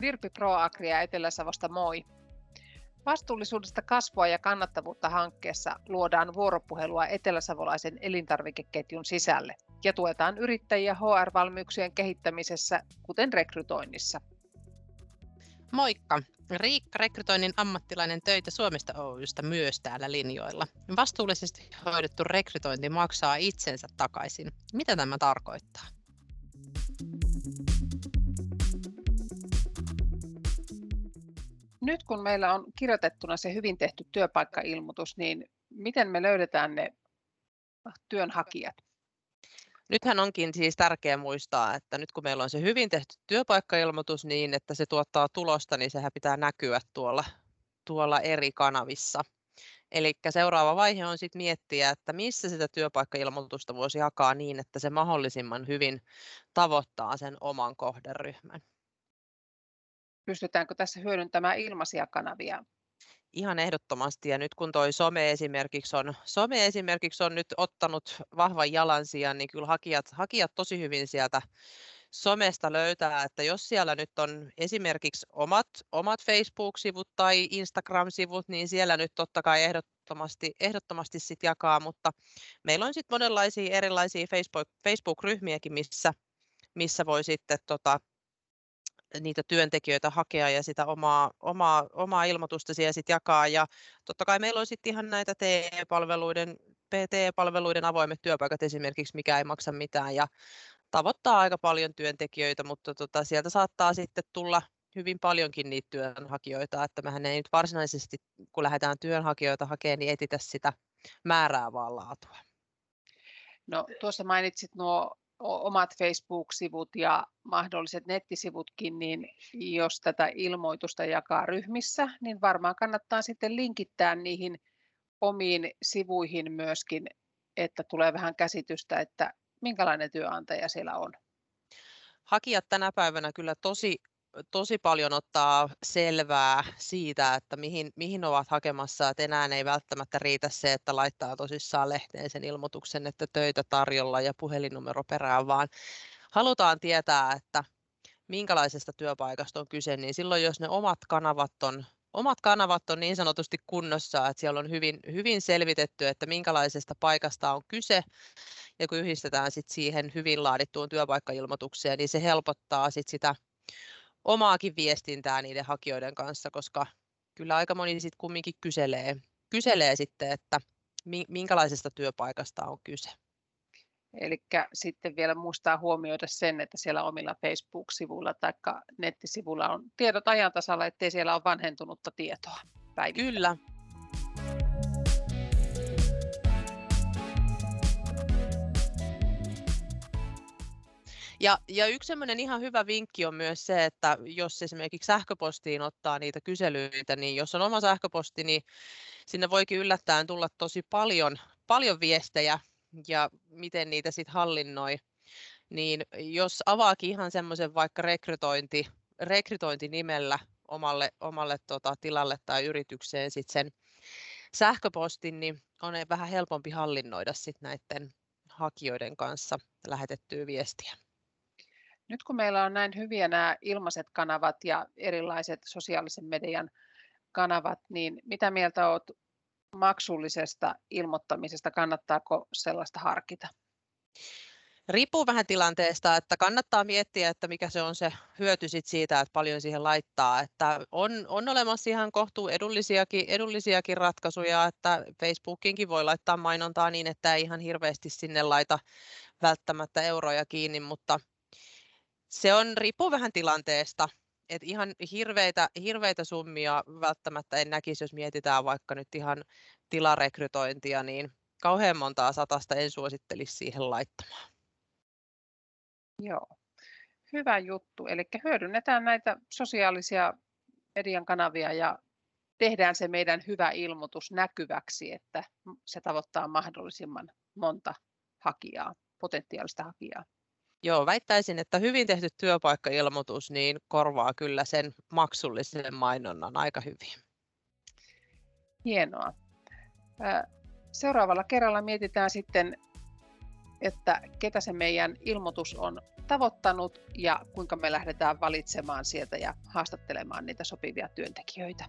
Virpi ProAgria Etelä-Savosta moi. Vastuullisuudesta kasvua ja kannattavuutta hankkeessa luodaan vuoropuhelua eteläsavolaisen elintarvikeketjun sisälle ja tuetaan yrittäjiä HR-valmiuksien kehittämisessä, kuten rekrytoinnissa. Moikka! Riikka, rekrytoinnin ammattilainen töitä Suomesta Oystä myös täällä linjoilla. Vastuullisesti hoidettu rekrytointi maksaa itsensä takaisin. Mitä tämä tarkoittaa? Nyt kun meillä on kirjoitettuna se hyvin tehty työpaikkailmoitus, niin miten me löydetään ne työnhakijat? Nythän onkin siis tärkeää muistaa, että nyt kun meillä on se hyvin tehty työpaikkailmoitus niin, että se tuottaa tulosta, niin sehän pitää näkyä tuolla, tuolla eri kanavissa. Eli seuraava vaihe on sitten miettiä, että missä sitä työpaikkailmoitusta voisi jakaa niin, että se mahdollisimman hyvin tavoittaa sen oman kohderyhmän. Pystytäänkö tässä hyödyntämään ilmaisia kanavia Ihan ehdottomasti. Ja nyt kun toi some esimerkiksi on, some esimerkiksi on nyt ottanut vahvan jalansijan, niin kyllä hakijat, hakijat tosi hyvin sieltä somesta löytää, että jos siellä nyt on esimerkiksi omat, omat Facebook-sivut tai Instagram-sivut, niin siellä nyt totta kai ehdottomasti, ehdottomasti sit jakaa, mutta meillä on sitten monenlaisia erilaisia Facebook, Facebook-ryhmiäkin, missä, missä voi sitten tota, niitä työntekijöitä hakea ja sitä omaa, omaa, omaa ilmoitusta siellä sit jakaa. Ja totta kai meillä on sitten ihan näitä TE-palveluiden, PT-palveluiden avoimet työpaikat esimerkiksi, mikä ei maksa mitään ja tavoittaa aika paljon työntekijöitä, mutta tota, sieltä saattaa sitten tulla hyvin paljonkin niitä työnhakijoita, että mehän ei nyt varsinaisesti, kun lähdetään työnhakijoita hakemaan, niin etitä sitä määrää vaan laatua. No tuossa mainitsit nuo omat Facebook-sivut ja mahdolliset nettisivutkin, niin jos tätä ilmoitusta jakaa ryhmissä, niin varmaan kannattaa sitten linkittää niihin omiin sivuihin myöskin, että tulee vähän käsitystä, että minkälainen työnantaja siellä on. Hakijat tänä päivänä kyllä tosi tosi paljon ottaa selvää siitä, että mihin, mihin ovat hakemassa, että enää ei välttämättä riitä se, että laittaa tosissaan lehteen sen ilmoituksen, että töitä tarjolla ja puhelinnumero perään, vaan halutaan tietää, että minkälaisesta työpaikasta on kyse, niin silloin jos ne omat kanavat on omat kanavat on niin sanotusti kunnossa, että siellä on hyvin, hyvin selvitetty, että minkälaisesta paikasta on kyse, ja kun yhdistetään sit siihen hyvin laadittuun työpaikkailmoitukseen, niin se helpottaa sit sitä omaakin viestintää niiden hakijoiden kanssa, koska kyllä aika moni sitten kumminkin kyselee, kyselee sitten, että minkälaisesta työpaikasta on kyse. Eli sitten vielä muistaa huomioida sen, että siellä omilla Facebook-sivuilla tai nettisivuilla on tiedot ajantasalla, ettei siellä ole vanhentunutta tietoa. Päivittäin. Kyllä, Ja, ja yksi semmoinen ihan hyvä vinkki on myös se, että jos esimerkiksi sähköpostiin ottaa niitä kyselyitä, niin jos on oma sähköposti, niin sinne voikin yllättäen tulla tosi paljon, paljon viestejä ja miten niitä sitten hallinnoi. Niin jos avaakin ihan semmoisen vaikka rekrytointi, rekrytointinimellä omalle, omalle tota, tilalle tai yritykseen sit sen sähköpostin, niin on vähän helpompi hallinnoida sit näiden hakijoiden kanssa lähetettyä viestiä. Nyt kun meillä on näin hyviä nämä ilmaiset kanavat ja erilaiset sosiaalisen median kanavat, niin mitä mieltä olet maksullisesta ilmoittamisesta? Kannattaako sellaista harkita? Riippuu vähän tilanteesta, että kannattaa miettiä, että mikä se on se hyöty sit siitä, että paljon siihen laittaa. Että on, on olemassa ihan kohtuu edullisiakin, edullisiakin ratkaisuja, että Facebookinkin voi laittaa mainontaa niin, että ei ihan hirveästi sinne laita välttämättä euroja kiinni, mutta se on, riippuu vähän tilanteesta. Et ihan hirveitä, hirveitä summia välttämättä en näkisi, jos mietitään vaikka nyt ihan tilarekrytointia, niin kauhean montaa satasta en suosittelisi siihen laittamaan. Joo, hyvä juttu. Eli hyödynnetään näitä sosiaalisia median kanavia ja tehdään se meidän hyvä ilmoitus näkyväksi, että se tavoittaa mahdollisimman monta hakijaa, potentiaalista hakijaa. Joo, väittäisin, että hyvin tehty työpaikkailmoitus niin korvaa kyllä sen maksullisen mainonnan aika hyvin. Hienoa. Seuraavalla kerralla mietitään sitten että ketä se meidän ilmoitus on tavoittanut ja kuinka me lähdetään valitsemaan sieltä ja haastattelemaan niitä sopivia työntekijöitä.